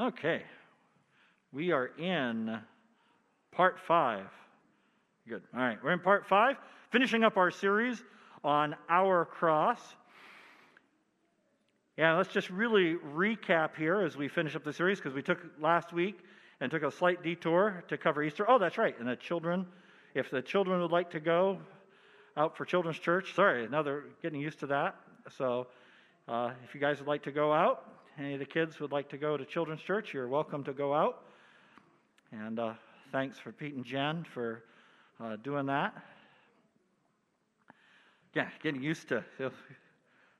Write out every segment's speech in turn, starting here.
Okay. We are in part five. Good. All right. We're in part five, finishing up our series on our cross. Yeah, let's just really recap here as we finish up the series because we took last week and took a slight detour to cover Easter. Oh, that's right. And the children, if the children would like to go out for children's church, sorry, now they're getting used to that. So uh, if you guys would like to go out, any of the kids would like to go to children's church, you're welcome to go out. And uh, thanks for Pete and Jen for uh, doing that. Yeah, getting used to. It's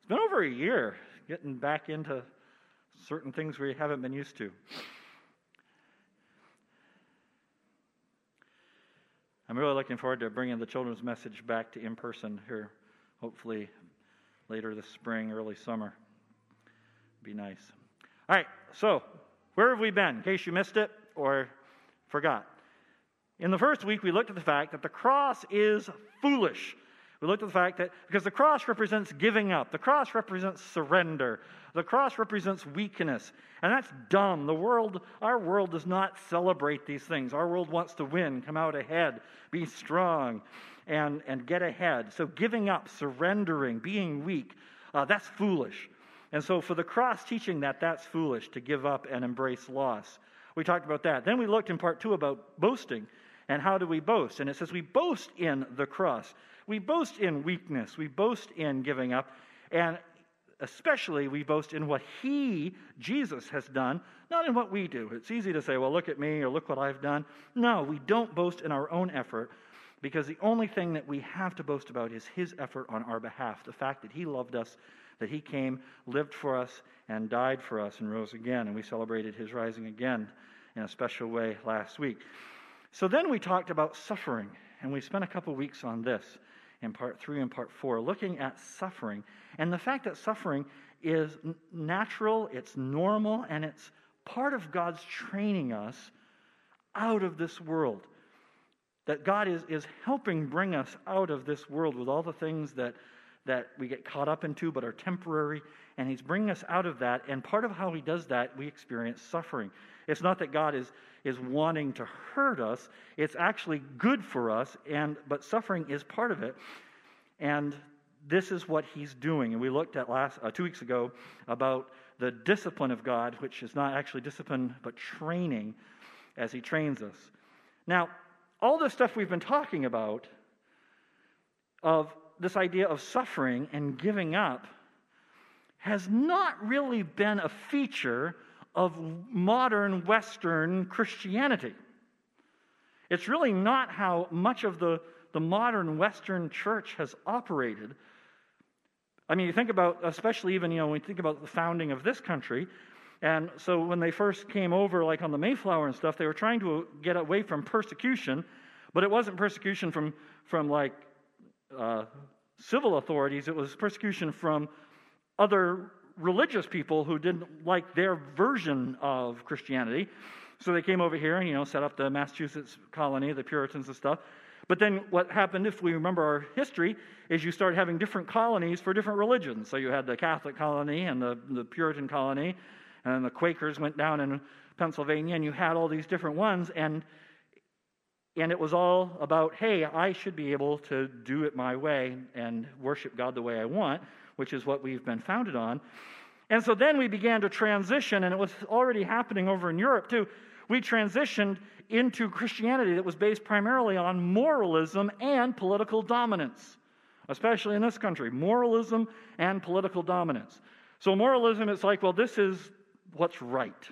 been over a year getting back into certain things we haven't been used to. I'm really looking forward to bringing the children's message back to in person here, hopefully later this spring, early summer. Be nice. All right, so where have we been, in case you missed it or forgot? In the first week, we looked at the fact that the cross is foolish. We looked at the fact that because the cross represents giving up, the cross represents surrender, the cross represents weakness, and that's dumb. The world, our world does not celebrate these things. Our world wants to win, come out ahead, be strong, and, and get ahead. So giving up, surrendering, being weak, uh, that's foolish. And so for the cross teaching that, that's foolish to give up and embrace loss. We talked about that. Then we looked in part two about boasting and how do we boast. And it says we boast in the cross. We boast in weakness. We boast in giving up. And especially we boast in what He, Jesus, has done, not in what we do. It's easy to say, well, look at me or look what I've done. No, we don't boast in our own effort because the only thing that we have to boast about is His effort on our behalf. The fact that He loved us, that He came, lived for us, and died for us, and rose again. And we celebrated His rising again in a special way last week. So then we talked about suffering, and we spent a couple weeks on this in part three and part four, looking at suffering and the fact that suffering is natural, it's normal, and it's part of God's training us out of this world. That God is, is helping bring us out of this world with all the things that, that we get caught up into but are temporary, and He's bringing us out of that. And part of how He does that, we experience suffering. It's not that God is, is wanting to hurt us, it's actually good for us, and, but suffering is part of it. And this is what He's doing. And we looked at last uh, two weeks ago about the discipline of God, which is not actually discipline, but training as He trains us. Now, all the stuff we've been talking about of this idea of suffering and giving up has not really been a feature of modern Western Christianity. It's really not how much of the, the modern Western church has operated. I mean, you think about, especially even, you know, when you think about the founding of this country, and so when they first came over, like on the Mayflower and stuff, they were trying to get away from persecution, but it wasn't persecution from, from like uh, civil authorities, it was persecution from other religious people who didn't like their version of Christianity. So they came over here and, you know, set up the Massachusetts colony, the Puritans and stuff. But then what happened, if we remember our history, is you started having different colonies for different religions. So you had the Catholic colony and the, the Puritan colony, and the Quakers went down in Pennsylvania, and you had all these different ones. And and it was all about, hey, I should be able to do it my way and worship God the way I want which is what we've been founded on. And so then we began to transition, and it was already happening over in Europe too. We transitioned into Christianity that was based primarily on moralism and political dominance, especially in this country moralism and political dominance. So, moralism, it's like, well, this is what's right.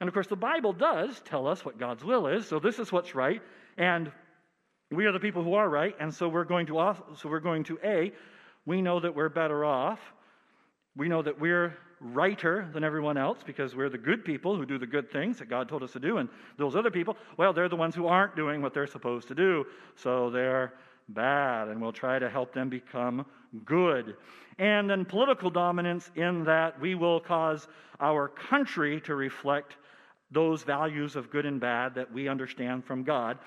And of course, the Bible does tell us what God's will is, so this is what's right. And we are the people who are right, and so we're going to, so we're going to A, we know that we're better off. We know that we're righter than everyone else because we're the good people who do the good things that God told us to do. And those other people, well, they're the ones who aren't doing what they're supposed to do. So they're bad, and we'll try to help them become good. And then political dominance in that we will cause our country to reflect those values of good and bad that we understand from God.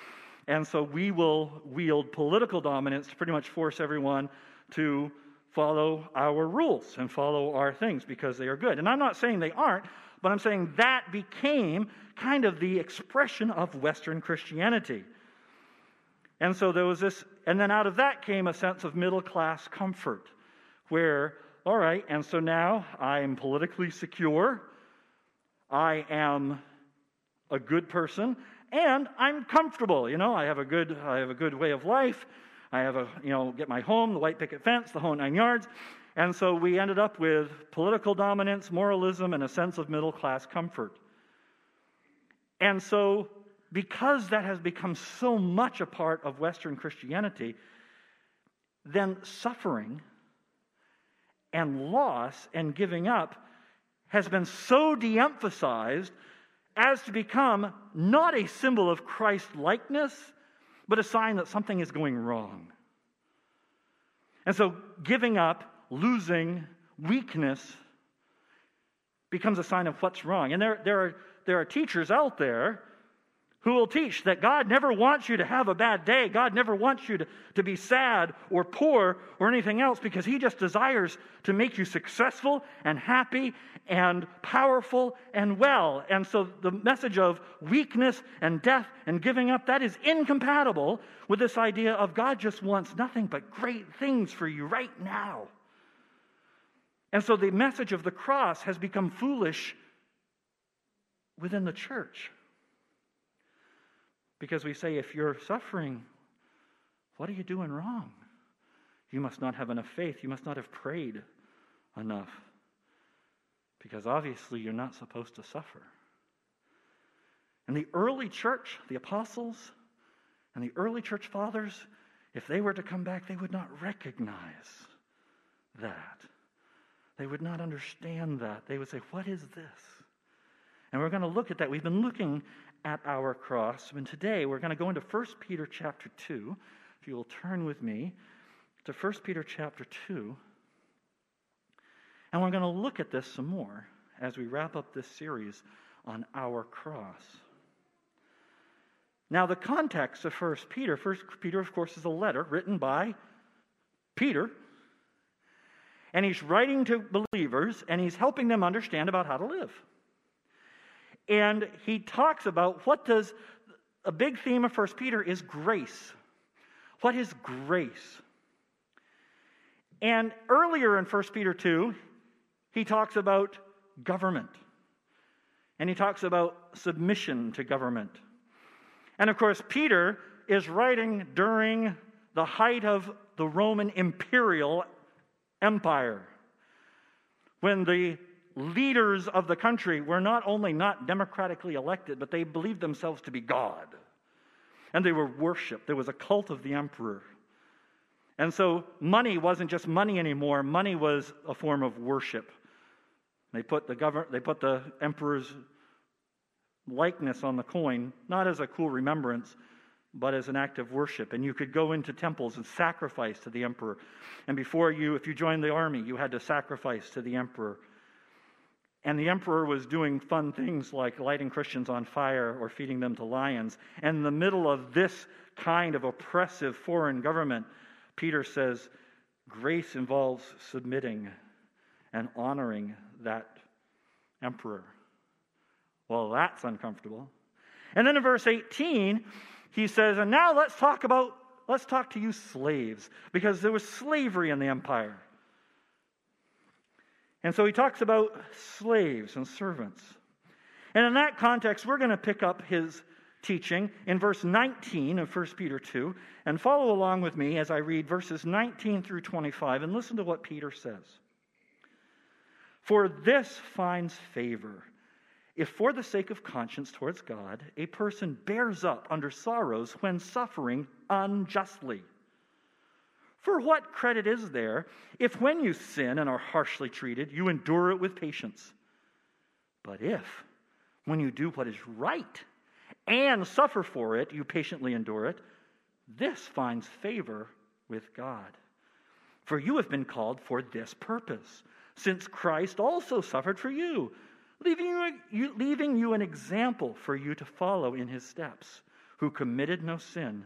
And so we will wield political dominance to pretty much force everyone to follow our rules and follow our things because they are good. And I'm not saying they aren't, but I'm saying that became kind of the expression of Western Christianity. And so there was this, and then out of that came a sense of middle class comfort, where, all right, and so now I am politically secure, I am a good person, and I'm comfortable. You know, I have a good, I have a good way of life. I have a, you know, get my home, the white picket fence, the whole nine yards. And so we ended up with political dominance, moralism, and a sense of middle class comfort. And so, because that has become so much a part of Western Christianity, then suffering and loss and giving up has been so de emphasized as to become not a symbol of Christ likeness, but a sign that something is going wrong. And so, giving up, losing, weakness becomes a sign of what's wrong. And there, there, are, there are teachers out there who will teach that God never wants you to have a bad day. God never wants you to, to be sad or poor or anything else because He just desires to make you successful and happy and powerful and well. And so the message of weakness and death and giving up, that is incompatible with this idea of God just wants nothing but great things for you right now. And so the message of the cross has become foolish within the church. Because we say, if you're suffering, what are you doing wrong? You must not have enough faith. You must not have prayed enough. Because obviously, you're not supposed to suffer. And the early church, the apostles, and the early church fathers, if they were to come back, they would not recognize that. They would not understand that. They would say, What is this? And we're going to look at that. We've been looking at our cross. And today we're going to go into 1 Peter chapter 2. If you will turn with me to 1 Peter chapter 2. And we're going to look at this some more as we wrap up this series on our cross. Now, the context of 1 Peter, 1 Peter, of course, is a letter written by Peter. And he's writing to believers and he's helping them understand about how to live. And he talks about what does a big theme of First Peter is grace. What is grace? And earlier in First Peter 2, he talks about government. And he talks about submission to government. And of course, Peter is writing during the height of the Roman imperial empire when the leaders of the country were not only not democratically elected, but they believed themselves to be God. And they were worshiped. There was a cult of the emperor. And so money wasn't just money anymore, money was a form of worship. They put the govern- they put the emperor's likeness on the coin, not as a cool remembrance, but as an act of worship. And you could go into temples and sacrifice to the emperor. And before you, if you joined the army, you had to sacrifice to the emperor. And the emperor was doing fun things like lighting Christians on fire or feeding them to lions. And in the middle of this kind of oppressive foreign government, Peter says, grace involves submitting and honoring that emperor. Well, that's uncomfortable. And then in verse 18, he says, and now let's talk about, let's talk to you slaves, because there was slavery in the empire. And so he talks about slaves and servants. And in that context, we're going to pick up his teaching in verse 19 of 1 Peter 2 and follow along with me as I read verses 19 through 25 and listen to what Peter says. For this finds favor if, for the sake of conscience towards God, a person bears up under sorrows when suffering unjustly. For what credit is there if, when you sin and are harshly treated, you endure it with patience? But if, when you do what is right and suffer for it, you patiently endure it, this finds favor with God. For you have been called for this purpose, since Christ also suffered for you, leaving you, leaving you an example for you to follow in his steps, who committed no sin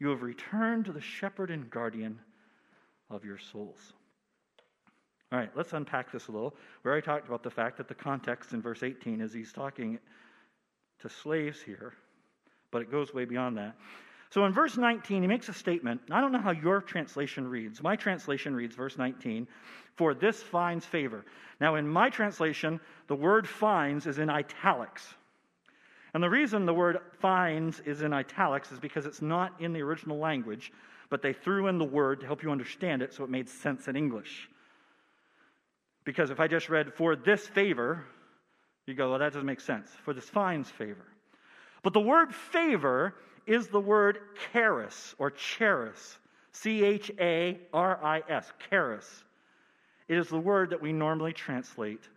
you have returned to the shepherd and guardian of your souls. All right, let's unpack this a little. We already talked about the fact that the context in verse 18 is he's talking to slaves here, but it goes way beyond that. So in verse 19, he makes a statement. I don't know how your translation reads. My translation reads, verse 19, for this finds favor. Now, in my translation, the word finds is in italics. And the reason the word finds is in italics is because it's not in the original language, but they threw in the word to help you understand it so it made sense in English. Because if I just read, for this favor, you go, well, that doesn't make sense. For this finds favor. But the word favor is the word charis or charis. C H A R I S, charis. It is the word that we normally translate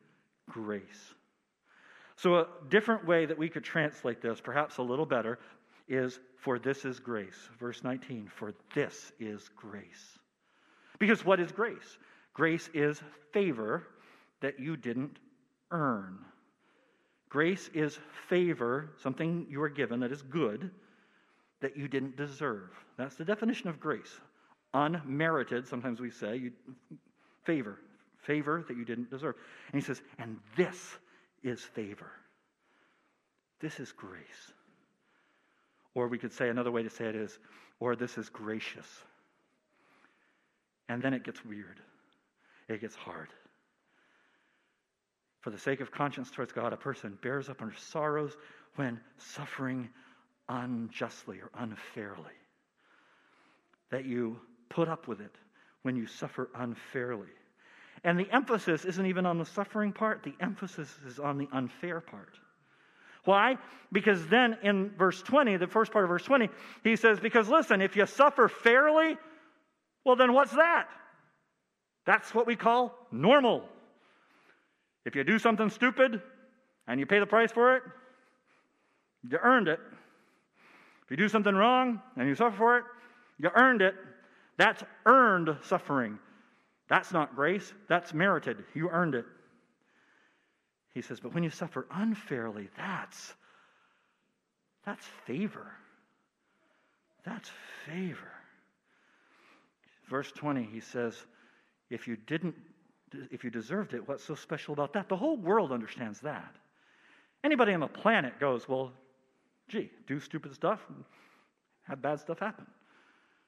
grace. So, a different way that we could translate this, perhaps a little better, is for this is grace. Verse 19, for this is grace. Because what is grace? Grace is favor that you didn't earn. Grace is favor, something you are given that is good, that you didn't deserve. That's the definition of grace. Unmerited, sometimes we say, you, favor, favor that you didn't deserve. And he says, and this is favor. This is grace. Or we could say another way to say it is, or this is gracious. And then it gets weird, it gets hard. For the sake of conscience towards God, a person bears up under sorrows when suffering unjustly or unfairly. That you put up with it when you suffer unfairly. And the emphasis isn't even on the suffering part, the emphasis is on the unfair part. Why? Because then in verse 20, the first part of verse 20, he says, Because listen, if you suffer fairly, well, then what's that? That's what we call normal. If you do something stupid and you pay the price for it, you earned it. If you do something wrong and you suffer for it, you earned it. That's earned suffering. That's not grace, that's merited. You earned it. He says, but when you suffer unfairly, that's that's favor. That's favor. Verse 20, he says, if you didn't if you deserved it, what's so special about that? The whole world understands that. Anybody on the planet goes, well, gee, do stupid stuff, have bad stuff happen.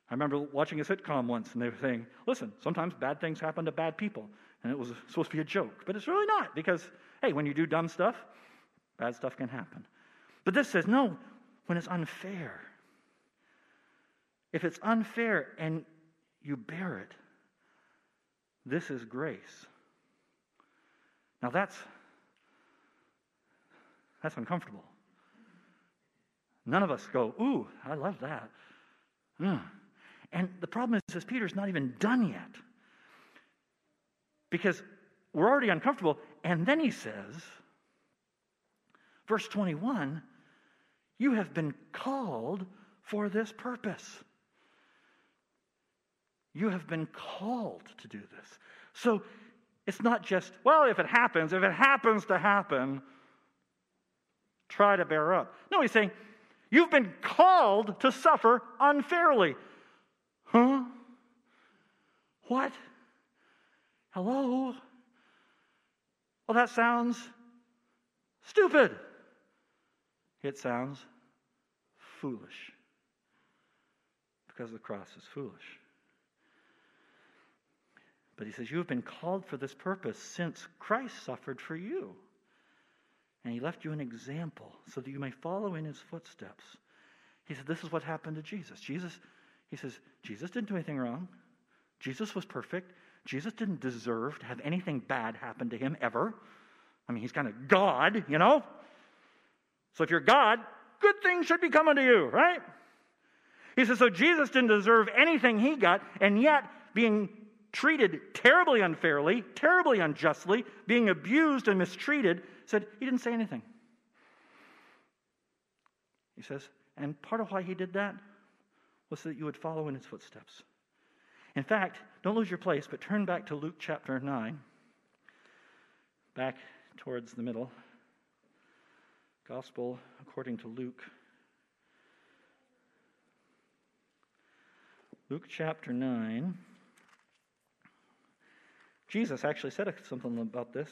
I remember watching a sitcom once, and they were saying, listen, sometimes bad things happen to bad people. And it was supposed to be a joke, but it's really not, because, hey, when you do dumb stuff, bad stuff can happen. But this says, no, when it's unfair. If it's unfair and you bear it, this is grace. Now that's that's uncomfortable. None of us go, ooh, I love that. Mm. And the problem is, is Peter's not even done yet. Because we're already uncomfortable. And then he says, verse 21, you have been called for this purpose. You have been called to do this. So it's not just, well, if it happens, if it happens to happen, try to bear up. No, he's saying, you've been called to suffer unfairly. Huh? What? Hello? Well, that sounds stupid. It sounds foolish because the cross is foolish. But he says, You have been called for this purpose since Christ suffered for you. And he left you an example so that you may follow in his footsteps. He said, This is what happened to Jesus. Jesus, he says, Jesus didn't do anything wrong. Jesus was perfect. Jesus didn't deserve to have anything bad happen to him ever. I mean, he's kind of God, you know? So if you're God, good things should be coming to you, right? He says, so Jesus didn't deserve anything he got, and yet being treated terribly unfairly, terribly unjustly, being abused and mistreated, said he didn't say anything. He says, and part of why he did that was so that you would follow in his footsteps. In fact, don't lose your place, but turn back to Luke chapter 9, back towards the middle. Gospel according to Luke. Luke chapter 9. Jesus actually said something about this.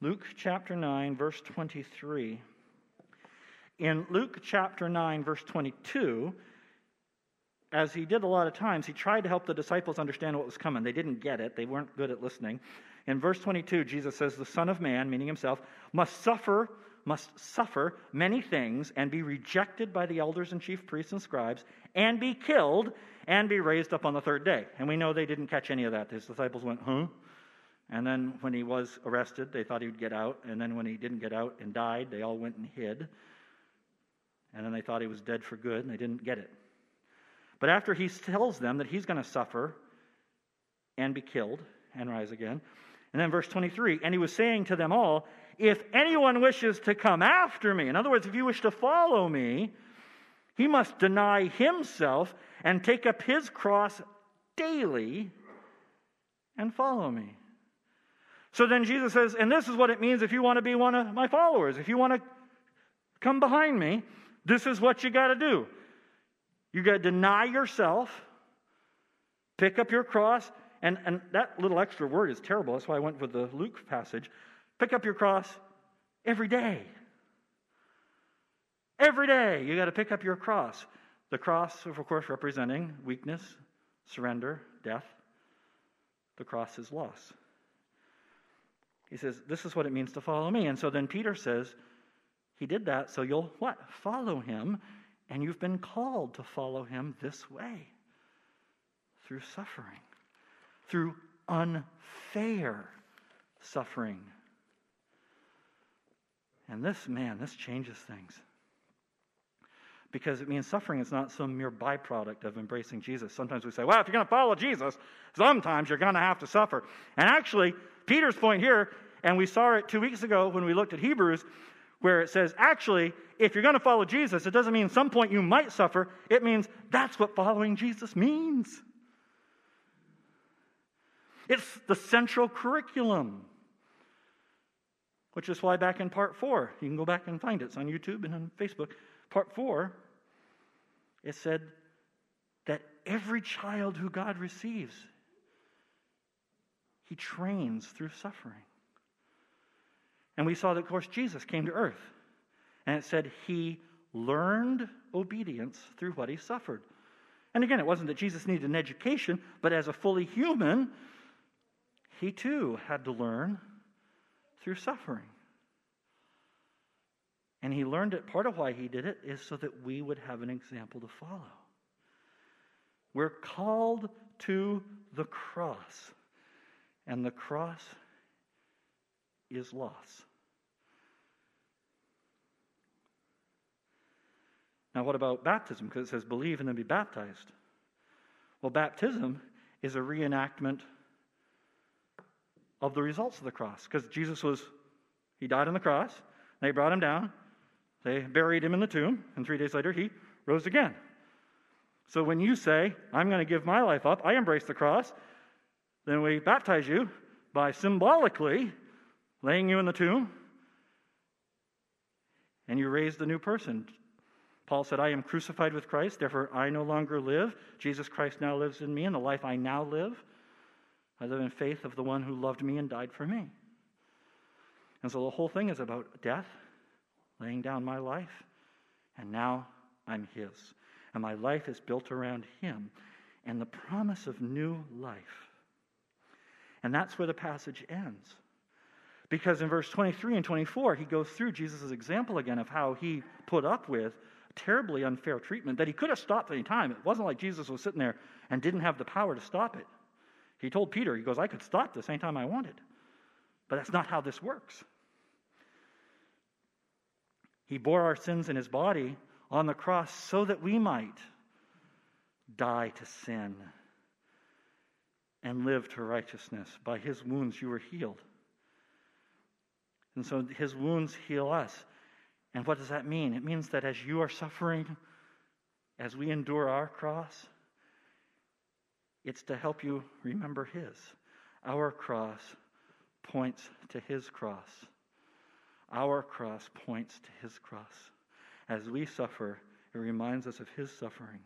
Luke chapter 9, verse 23. In Luke chapter 9, verse 22, as he did a lot of times, he tried to help the disciples understand what was coming. They didn't get it, they weren't good at listening. In verse 22, Jesus says, The Son of Man, meaning himself, must suffer, must suffer many things and be rejected by the elders and chief priests and scribes and be killed and be raised up on the third day. And we know they didn't catch any of that. His disciples went, Huh? And then when he was arrested, they thought he would get out. And then when he didn't get out and died, they all went and hid. And then they thought he was dead for good, and they didn't get it. But after he tells them that he's going to suffer and be killed and rise again, and then verse 23, and he was saying to them all, If anyone wishes to come after me, in other words, if you wish to follow me, he must deny himself and take up his cross daily and follow me. So then Jesus says, and this is what it means if you want to be one of my followers. If you want to come behind me, this is what you got to do. You got to deny yourself, pick up your cross, and, and that little extra word is terrible. That's why I went with the Luke passage. Pick up your cross every day. Every day, you got to pick up your cross. The cross, of course, representing weakness, surrender, death. The cross is loss. He says, This is what it means to follow me. And so then Peter says, He did that, so you'll what? Follow him. And you've been called to follow him this way through suffering, through unfair suffering. And this, man, this changes things. Because it means suffering is not some mere byproduct of embracing Jesus. Sometimes we say, well, if you're going to follow Jesus, sometimes you're going to have to suffer. And actually, Peter's point here, and we saw it two weeks ago when we looked at Hebrews, where it says, actually, if you're going to follow Jesus, it doesn't mean some point you might suffer. It means that's what following Jesus means. It's the central curriculum, which is why back in part four, you can go back and find it. It's on YouTube and on Facebook. Part four, it said that every child who God receives, he trains through suffering. And we saw that, of course, Jesus came to earth. And it said he learned obedience through what he suffered. And again, it wasn't that Jesus needed an education, but as a fully human, he too had to learn through suffering. And he learned it, part of why he did it is so that we would have an example to follow. We're called to the cross, and the cross is loss. Now, what about baptism? Because it says believe and then be baptized. Well, baptism is a reenactment of the results of the cross. Because Jesus was, he died on the cross, they brought him down, they buried him in the tomb, and three days later he rose again. So when you say, I'm going to give my life up, I embrace the cross, then we baptize you by symbolically laying you in the tomb, and you raised a new person. Paul said, I am crucified with Christ, therefore I no longer live. Jesus Christ now lives in me, and the life I now live, I live in faith of the one who loved me and died for me. And so the whole thing is about death, laying down my life, and now I'm His. And my life is built around Him and the promise of new life. And that's where the passage ends. Because in verse 23 and 24, he goes through Jesus' example again of how he put up with terribly unfair treatment that he could have stopped any time. It wasn't like Jesus was sitting there and didn't have the power to stop it. He told Peter, he goes, I could stop this anytime I wanted. But that's not how this works. He bore our sins in his body on the cross so that we might die to sin and live to righteousness. By his wounds you were healed. And so his wounds heal us. And what does that mean? It means that as you are suffering, as we endure our cross, it's to help you remember his. Our cross points to his cross. Our cross points to his cross. As we suffer, it reminds us of his suffering.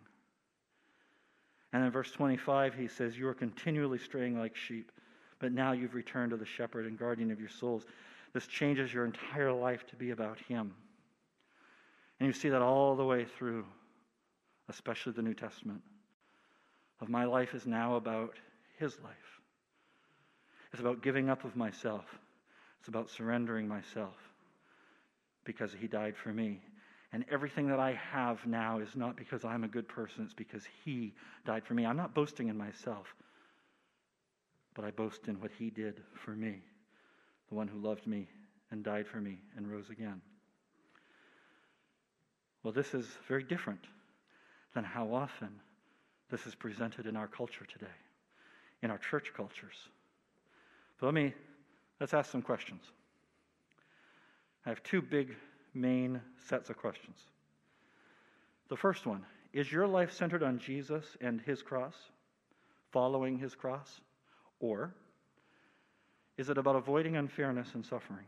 And in verse 25, he says, You are continually straying like sheep, but now you've returned to the shepherd and guardian of your souls. This changes your entire life to be about him. And you see that all the way through, especially the New Testament. Of my life is now about his life. It's about giving up of myself. It's about surrendering myself because he died for me. And everything that I have now is not because I'm a good person, it's because He died for me. I'm not boasting in myself, but I boast in what He did for me, the one who loved me and died for me and rose again. Well, this is very different than how often this is presented in our culture today, in our church cultures. So let me, let's ask some questions. I have two big main sets of questions. The first one is your life centered on Jesus and his cross, following his cross? Or is it about avoiding unfairness and suffering?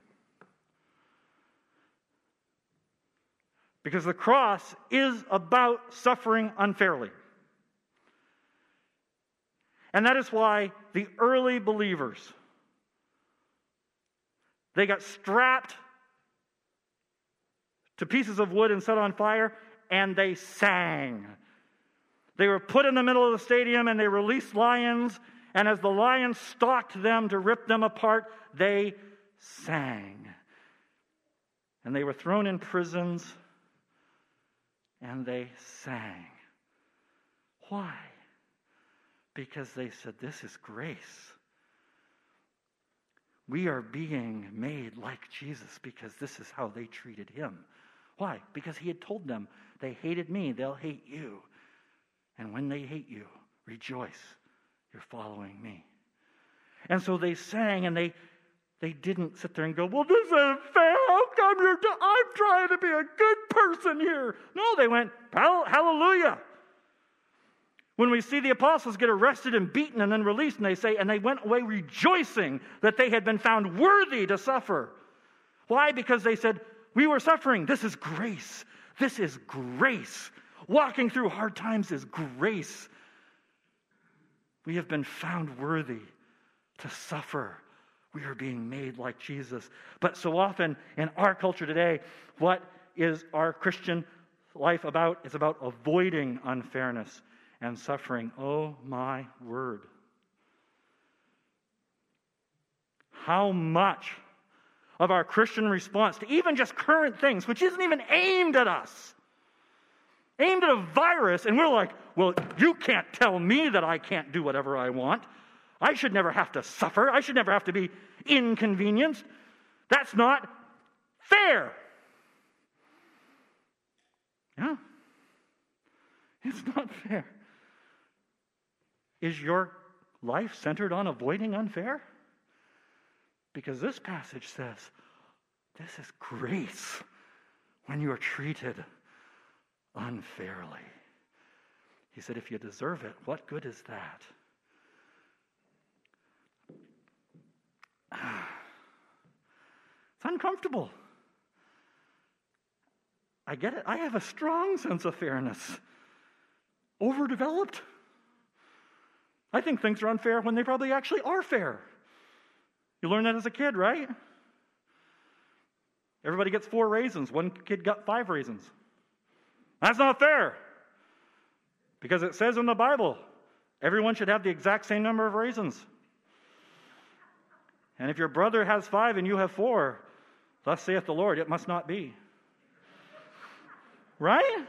Because the cross is about suffering unfairly. And that is why the early believers they got strapped to pieces of wood and set on fire, and they sang. They were put in the middle of the stadium and they released lions, and as the lions stalked them to rip them apart, they sang. And they were thrown in prisons and they sang. Why? Because they said, This is grace. We are being made like Jesus because this is how they treated him. Why? Because he had told them, they hated me, they'll hate you. And when they hate you, rejoice, you're following me. And so they sang and they they didn't sit there and go, Well, this isn't fair. How come you're, t- I'm trying to be a good person here? No, they went, Hallelujah. When we see the apostles get arrested and beaten and then released, and they say, and they went away rejoicing that they had been found worthy to suffer. Why? Because they said, we were suffering. This is grace. This is grace. Walking through hard times is grace. We have been found worthy to suffer. We are being made like Jesus. But so often in our culture today, what is our Christian life about? It's about avoiding unfairness and suffering. Oh my word. How much of our Christian response to even just current things, which isn't even aimed at us, aimed at a virus, and we're like, well, you can't tell me that I can't do whatever I want. I should never have to suffer. I should never have to be inconvenienced. That's not fair. Yeah. It's not fair. Is your life centered on avoiding unfair? Because this passage says, this is grace when you are treated unfairly. He said, if you deserve it, what good is that? It's uncomfortable. I get it. I have a strong sense of fairness. Overdeveloped. I think things are unfair when they probably actually are fair. You learned that as a kid, right? Everybody gets four raisins. One kid got five raisins. That's not fair. Because it says in the Bible, everyone should have the exact same number of raisins. And if your brother has five and you have four, thus saith the Lord, it must not be. Right?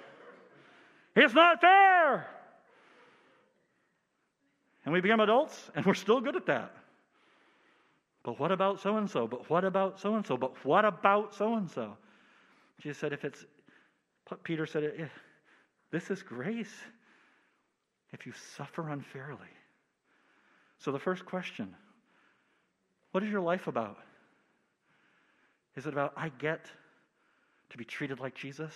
It's not fair. And we become adults, and we're still good at that. But what about so and so? But what about so and so? But what about so and so? Jesus said, if it's, Peter said, eh, this is grace. if you suffer unfairly. So, the first question what is your life about? Is it about, I get to be treated like Jesus?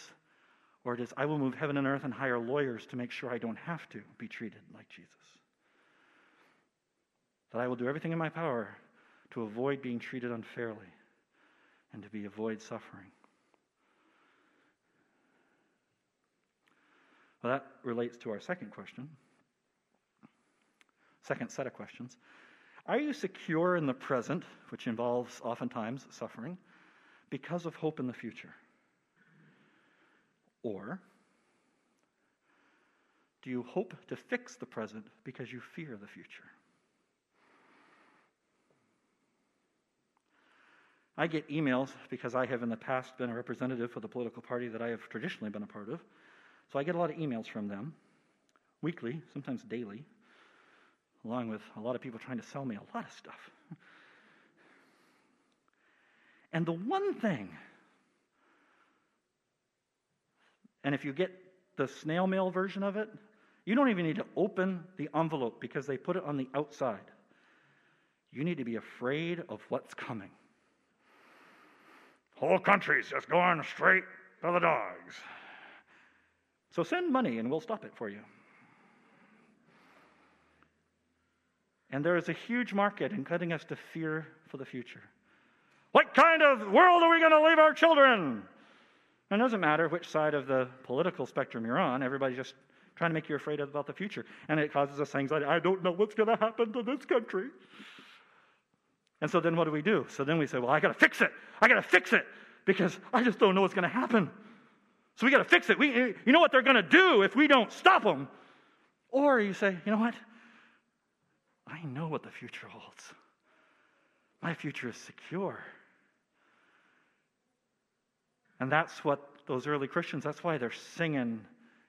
Or it is, I will move heaven and earth and hire lawyers to make sure I don't have to be treated like Jesus? That I will do everything in my power to avoid being treated unfairly and to be avoid suffering. Well, that relates to our second question. Second set of questions. Are you secure in the present, which involves oftentimes suffering, because of hope in the future? Or do you hope to fix the present because you fear the future? I get emails because I have in the past been a representative for the political party that I have traditionally been a part of. So I get a lot of emails from them, weekly, sometimes daily, along with a lot of people trying to sell me a lot of stuff. And the one thing, and if you get the snail mail version of it, you don't even need to open the envelope because they put it on the outside. You need to be afraid of what's coming. Whole country's just going straight to the dogs. So send money and we'll stop it for you. And there is a huge market in cutting us to fear for the future. What kind of world are we going to leave our children? And it doesn't matter which side of the political spectrum you're on, everybody's just trying to make you afraid about the future. And it causes us anxiety. I don't know what's going to happen to this country. And so then what do we do? So then we say, well, I got to fix it. I got to fix it because I just don't know what's going to happen. So we got to fix it. We, you know what they're going to do if we don't stop them? Or you say, you know what? I know what the future holds. My future is secure. And that's what those early Christians, that's why they're singing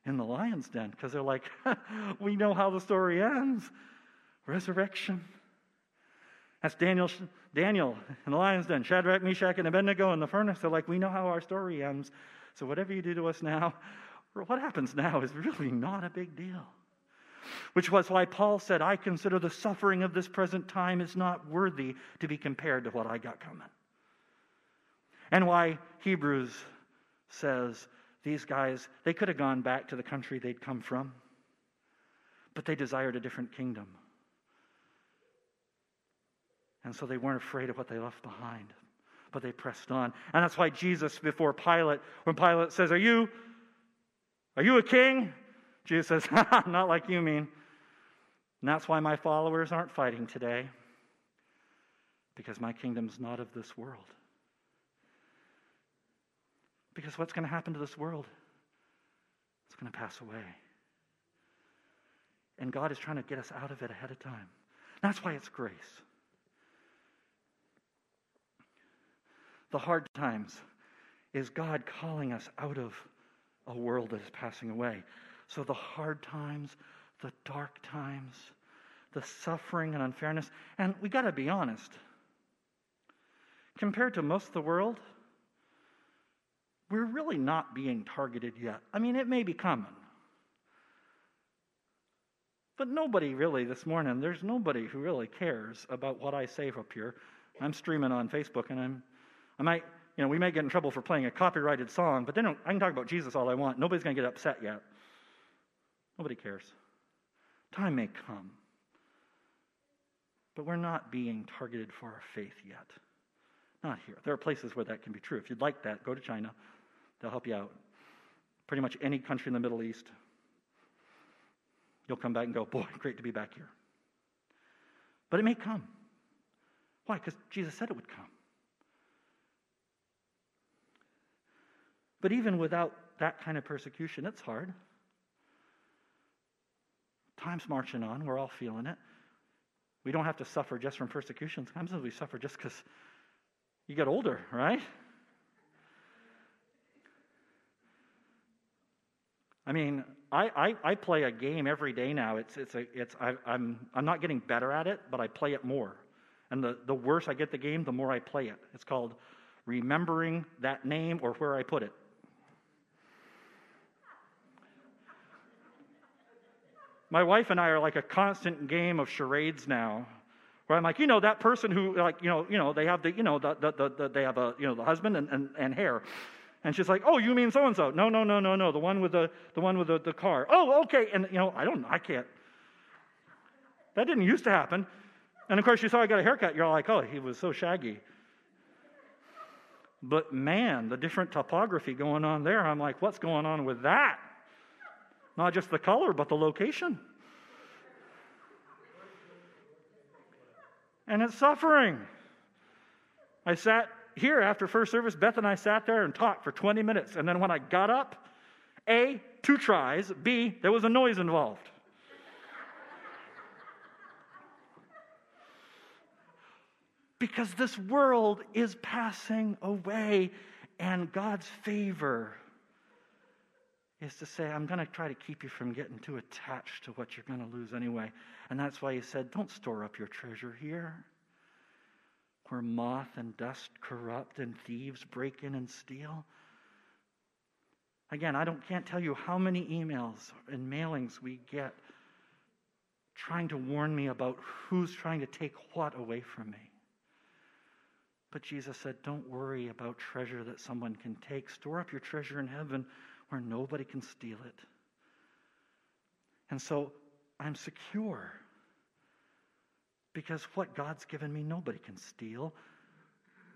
in the lion's den, because they're like, we know how the story ends resurrection. That's Daniel, Daniel in the lion's den, Shadrach, Meshach, and Abednego in the furnace. They're like, we know how our story ends. So whatever you do to us now, what happens now is really not a big deal. Which was why Paul said, I consider the suffering of this present time is not worthy to be compared to what I got coming. And why Hebrews says these guys, they could have gone back to the country they'd come from, but they desired a different kingdom. And so they weren't afraid of what they left behind but they pressed on. And that's why Jesus, before Pilate, when Pilate says, Are you, are you a king? Jesus says, Not like you mean. And that's why my followers aren't fighting today, because my kingdom's not of this world. Because what's going to happen to this world? It's going to pass away. And God is trying to get us out of it ahead of time. That's why it's grace. The hard times is God calling us out of a world that is passing away. So the hard times, the dark times, the suffering and unfairness, and we got to be honest. Compared to most of the world, we're really not being targeted yet. I mean, it may be coming. But nobody really this morning, there's nobody who really cares about what I say up here. I'm streaming on Facebook and I'm I might, you know, we may get in trouble for playing a copyrighted song, but then I can talk about Jesus all I want. Nobody's going to get upset yet. Nobody cares. Time may come. But we're not being targeted for our faith yet. Not here. There are places where that can be true. If you'd like that, go to China. They'll help you out. Pretty much any country in the Middle East. You'll come back and go, boy, great to be back here. But it may come. Why? Because Jesus said it would come. But even without that kind of persecution, it's hard. Time's marching on. We're all feeling it. We don't have to suffer just from persecution. Sometimes we suffer just because you get older, right? I mean, I, I, I, play a game every day now. It's, it's a, it's, I, I'm, I'm not getting better at it, but I play it more. And the, the worse I get the game, the more I play it. It's called remembering that name or where I put it. My wife and I are like a constant game of charades now. Where I'm like, you know, that person who, like, you know, you know, they have the, you know, the, the, the, the they have a, you know, the husband and, and, and hair. And she's like, "Oh, you mean so and so?" No, no, no, no, no. The one with the the one with the, the car. Oh, okay. And you know, I don't, I can't. That didn't used to happen. And of course, you saw I got a haircut. You're like, "Oh, he was so shaggy." But man, the different topography going on there. I'm like, what's going on with that? Not just the color, but the location. And it's suffering. I sat here after first service, Beth and I sat there and talked for 20 minutes. And then when I got up, A, two tries, B, there was a noise involved. because this world is passing away, and God's favor is to say, I'm going to try to keep you from getting too attached to what you're going to lose anyway. And that's why he said, Don't store up your treasure here where moth and dust corrupt and thieves break in and steal. Again, I don't, can't tell you how many emails and mailings we get trying to warn me about who's trying to take what away from me. But Jesus said, Don't worry about treasure that someone can take. Store up your treasure in heaven where nobody can steal it. And so I'm secure because what God's given me, nobody can steal.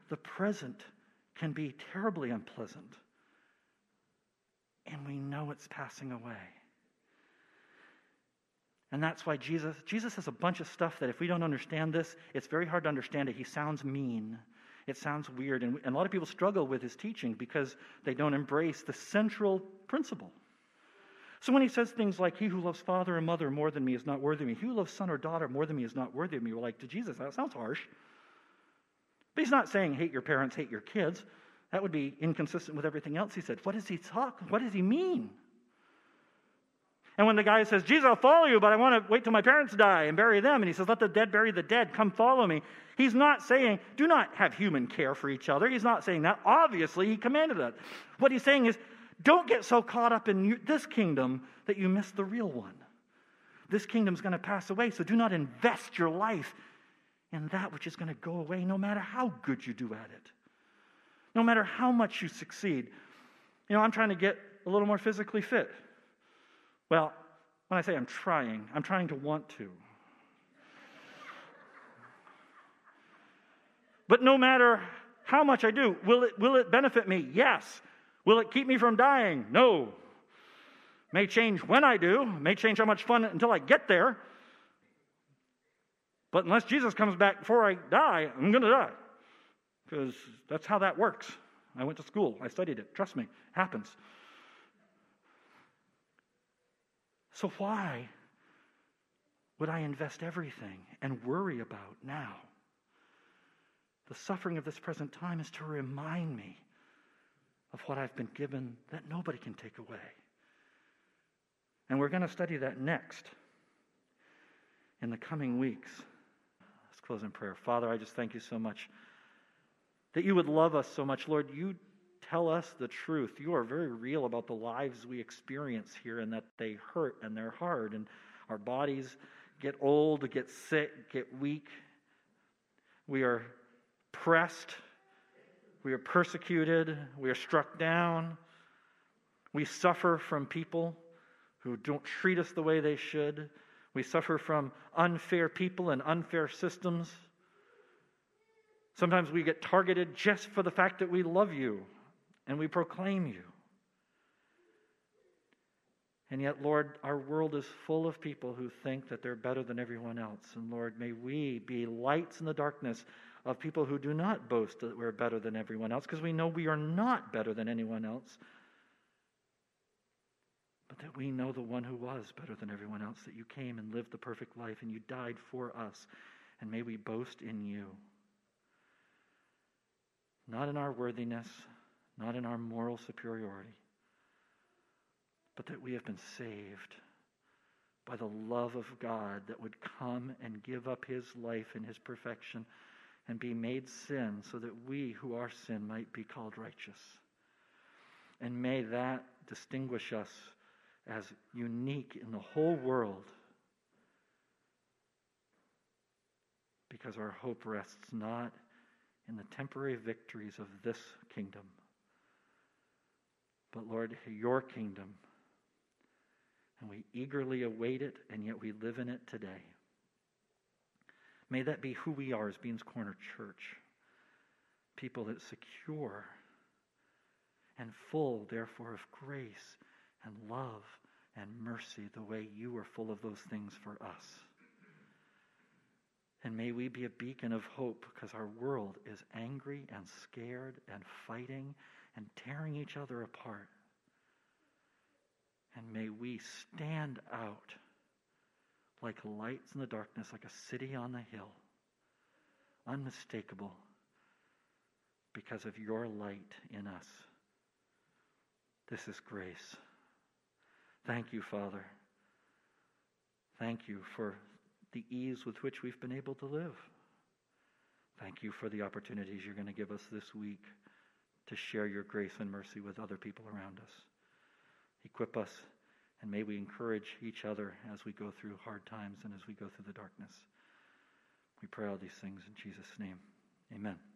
The present can be terribly unpleasant, and we know it's passing away. And that's why Jesus, Jesus has a bunch of stuff that if we don't understand this, it's very hard to understand it. He sounds mean. It sounds weird. And, and a lot of people struggle with his teaching because they don't embrace the central principle. So when he says things like, He who loves father and mother more than me is not worthy of me, he who loves son or daughter more than me is not worthy of me, we're like, to Jesus, that sounds harsh. But he's not saying, Hate your parents, hate your kids. That would be inconsistent with everything else he said. What does he talk? What does he mean? And when the guy says, Jesus, I'll follow you, but I want to wait till my parents die and bury them, and he says, Let the dead bury the dead, come follow me. He's not saying, Do not have human care for each other. He's not saying that. Obviously, he commanded that. What he's saying is, don't get so caught up in this kingdom that you miss the real one. This kingdom's going to pass away, so do not invest your life in that which is going to go away no matter how good you do at it, no matter how much you succeed. You know, I'm trying to get a little more physically fit. Well, when I say I'm trying, I'm trying to want to. But no matter how much I do, will it, will it benefit me? Yes. Will it keep me from dying? No. May change when I do, may change how much fun until I get there. But unless Jesus comes back before I die, I'm going to die. Because that's how that works. I went to school, I studied it. Trust me, it happens. So why would I invest everything and worry about now? The suffering of this present time is to remind me of what I've been given that nobody can take away. And we're going to study that next in the coming weeks. Let's close in prayer. Father, I just thank you so much that you would love us so much. Lord, you tell us the truth. You are very real about the lives we experience here and that they hurt and they're hard and our bodies get old, get sick, get weak. We are pressed we are persecuted. We are struck down. We suffer from people who don't treat us the way they should. We suffer from unfair people and unfair systems. Sometimes we get targeted just for the fact that we love you and we proclaim you. And yet, Lord, our world is full of people who think that they're better than everyone else. And Lord, may we be lights in the darkness of people who do not boast that we're better than everyone else, because we know we are not better than anyone else, but that we know the one who was better than everyone else, that you came and lived the perfect life and you died for us, and may we boast in you. Not in our worthiness, not in our moral superiority, but that we have been saved by the love of God that would come and give up his life in his perfection and be made sin so that we who are sin might be called righteous. And may that distinguish us as unique in the whole world because our hope rests not in the temporary victories of this kingdom but Lord, your kingdom. And we eagerly await it, and yet we live in it today. May that be who we are as Beans Corner Church. People that secure and full, therefore, of grace and love and mercy, the way you are full of those things for us. And may we be a beacon of hope because our world is angry and scared and fighting and tearing each other apart. And may we stand out like lights in the darkness, like a city on the hill, unmistakable because of your light in us. This is grace. Thank you, Father. Thank you for the ease with which we've been able to live. Thank you for the opportunities you're going to give us this week to share your grace and mercy with other people around us. Equip us, and may we encourage each other as we go through hard times and as we go through the darkness. We pray all these things in Jesus' name. Amen.